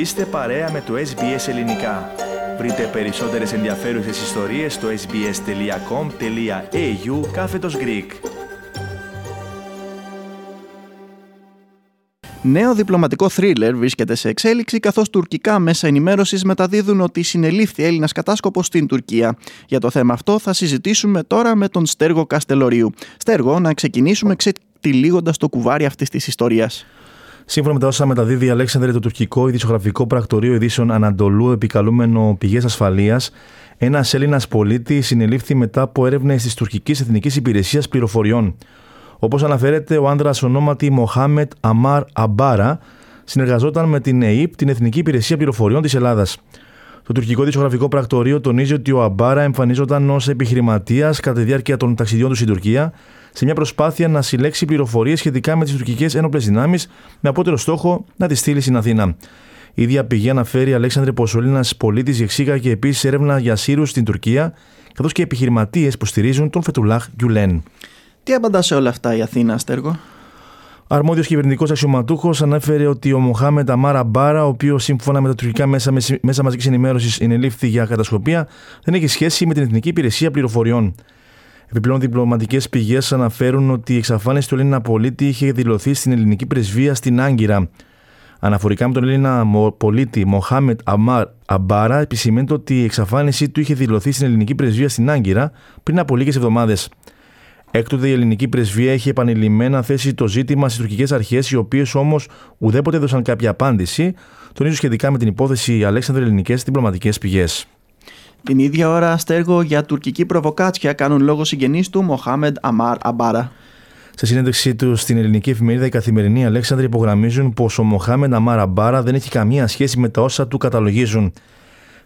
Είστε παρέα με το SBS Ελληνικά. Βρείτε περισσότερες ενδιαφέρουσες ιστορίες στο sbs.com.au κάθετος Greek. Νέο διπλωματικό θρίλερ βρίσκεται σε εξέλιξη καθώς τουρκικά μέσα ενημέρωσης μεταδίδουν ότι συνελήφθη Έλληνας κατάσκοπος στην Τουρκία. Για το θέμα αυτό θα συζητήσουμε τώρα με τον Στέργο Καστελορίου. Στέργο, να ξεκινήσουμε ξετυλίγοντας το κουβάρι αυτής της ιστορίας. Σύμφωνα με τα όσα μεταδίδει η Αλέξανδρε, το τουρκικό ειδησιογραφικό πρακτορείο ειδήσεων Ανατολού, επικαλούμενο πηγές ασφαλείας, ένας Έλληνας πολίτη συνελήφθη μετά από έρευνες της τουρκικής Εθνικής Υπηρεσίας Πληροφοριών. Όπως αναφέρεται, ο άνδρα ονόματι Μοχάμετ Αμάρ Αμπάρα συνεργαζόταν με την ΕΕΠ, την Εθνική Υπηρεσία Πληροφοριών της Ελλάδας. Το τουρκικό ειδησιογραφικό πρακτορείο τονίζει ότι ο Αμπάρα εμφανίζονταν ως επιχειρηματίας κατά τη διάρκεια των ταξιδιών του στην Τουρκία σε μια προσπάθεια να συλλέξει πληροφορίες σχετικά με τις τουρκικές ένοπλες δυνάμεις με απότερο στόχο να τις στείλει στην Αθήνα. Η ίδια πηγή αναφέρει Αλέξανδρε πω ο Έλληνα πολίτη διεξήγαγε επίσης έρευνα για Σύρους στην Τουρκία, καθώς και επιχειρηματίες που στηρίζουν τον Φετουλάχ Γκιουλέν. Τι απαντά σε όλα αυτά η Αθήνα, Στέργο. Αρμόδιος κυβερνητικός αξιωματούχος ανέφερε ότι ο Μοχάμετ Αμάρα Μπάρα, ο οποίος σύμφωνα με τα τουρκικά μέσα, μέσα μαζικής ενημέρωσης ενελήφθη για κατασκοπία, δεν έχει σχέση με την Εθνική Υπηρεσία Πληροφοριών. Επιπλέον, διπλωματικές πηγές αναφέρουν ότι η εξαφάνιση του Έλληνα πολίτη είχε δηλωθεί στην ελληνική πρεσβεία στην Άγκυρα. Αναφορικά με τον Έλληνα πολίτη Μοχάμετ Αμάρ Αμπάρα, επισημαίνεται ότι η εξαφάνισή του είχε δηλωθεί στην ελληνική πρεσβεία στην Άγκυρα πριν από λίγες εβδομάδες. Έκτοτε η ελληνική πρεσβεία έχει επανειλημμένα θέσει το ζήτημα στις τουρκικές αρχές, οι οποίες όμως ουδέποτε έδωσαν κάποια απάντηση, τονίζουν σχετικά με την υπόθεση οι Αλέξανδρε ελληνικές διπλωματικές πηγές. Την ίδια ώρα, αστέργο για τουρκική προβοκάτσια κάνουν λόγο συγγενεί του Μοχάμεντ Αμάρ Αμπάρα. Σε συνέντευξή του στην ελληνική εφημερίδα Η Καθημερινή Αλέξανδροι υπογραμμίζουν πως ο Μοχάμεντ Αμάρ Αμπάρα δεν έχει καμία σχέση με τα όσα του καταλογίζουν.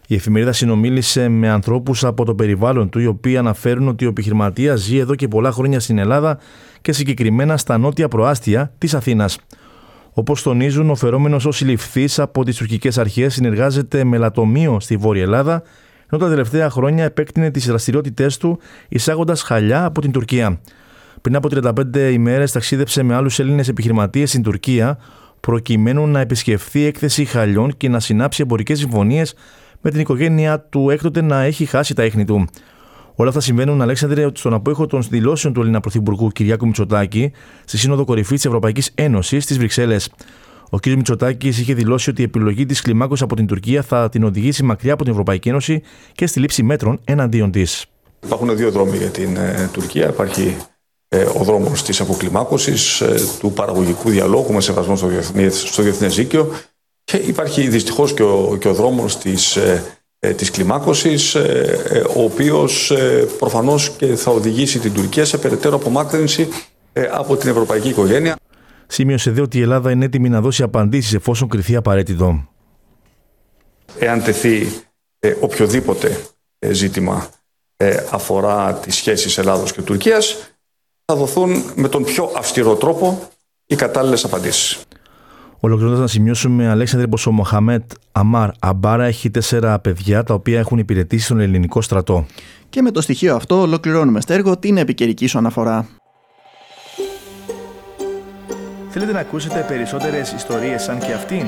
Η εφημερίδα συνομίλησε με ανθρώπους από το περιβάλλον του, οι οποίοι αναφέρουν ότι ο επιχειρηματίας ζει εδώ και πολλά χρόνια στην Ελλάδα και συγκεκριμένα στα νότια προάστια της Αθήνας. Όπως τονίζουν, ο φερόμενος ως συλληφθή από τις τουρκικές αρχές συνεργάζεται με λατομείο στη Βόρεια Ελλάδα ενώ τα τελευταία χρόνια επέκτηνε τις δραστηριότητές του εισάγοντας χαλιά από την Τουρκία. Πριν από 35 ημέρες ταξίδεψε με άλλους Έλληνες επιχειρηματίες στην Τουρκία, προκειμένου να επισκεφθεί έκθεση χαλιών και να συνάψει εμπορικές συμφωνίες με την οικογένειά του, έκτοτε να έχει χάσει τα έχνη του. Όλα αυτά συμβαίνουν, Αλέξανδρε, στον απόϊχο των δηλώσεων του Έλληνα Πρωθυπουργού Κυριάκου Μητσοτάκη στη Σύνοδο Κορυφής της Ευρωπαϊκής Ένωσης στις Βρυξέλλες. Ο κ. Μητσοτάκης είχε δηλώσει ότι η επιλογή της κλιμάκωσης από την Τουρκία θα την οδηγήσει μακριά από την Ευρωπαϊκή Ένωση και στη λήψη μέτρων εναντίον της. Υπάρχουν δύο δρόμοι για την ε, Τουρκία. Υπάρχει ε, ο δρόμος της αποκλιμάκωσης, ε, του παραγωγικού διαλόγου με σεβασμό στο, στο διεθνές δίκαιο και υπάρχει δυστυχώς και ο, και ο δρόμος της της κλιμάκωσης, ο οποίος προφανώς και θα οδηγήσει την Τουρκία σε περαιτέρω απομάκρυνση από την ευρωπαϊκή οικογένεια. Σημείωσε δε ότι η Ελλάδα είναι έτοιμη να δώσει απαντήσεις εφόσον κριθεί απαραίτητο. Εάν τεθεί ε, οποιοδήποτε ε, ζήτημα ε, αφορά τις σχέσεις Ελλάδος και Τουρκίας, θα δοθούν με τον πιο αυστηρό τρόπο οι κατάλληλες απαντήσεις. Ολοκληρώνοντας να σημειώσουμε, Αλέξανδρε, πω ο Μοχαμέτ Αμάρ Αμπάρα έχει τέσσερα παιδιά τα οποία έχουν υπηρετήσει στον ελληνικό στρατό. Και με το στοιχείο αυτό ολοκληρώνουμε στέργο την επικαιρική σου αναφορά; Θέλετε να ακούσετε περισσότερες ιστορίες σαν και αυτήν;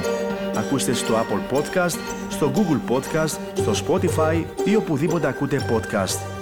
Ακούστε στο Apple Podcast, στο Google Podcast, στο Spotify ή οπουδήποτε ακούτε podcast.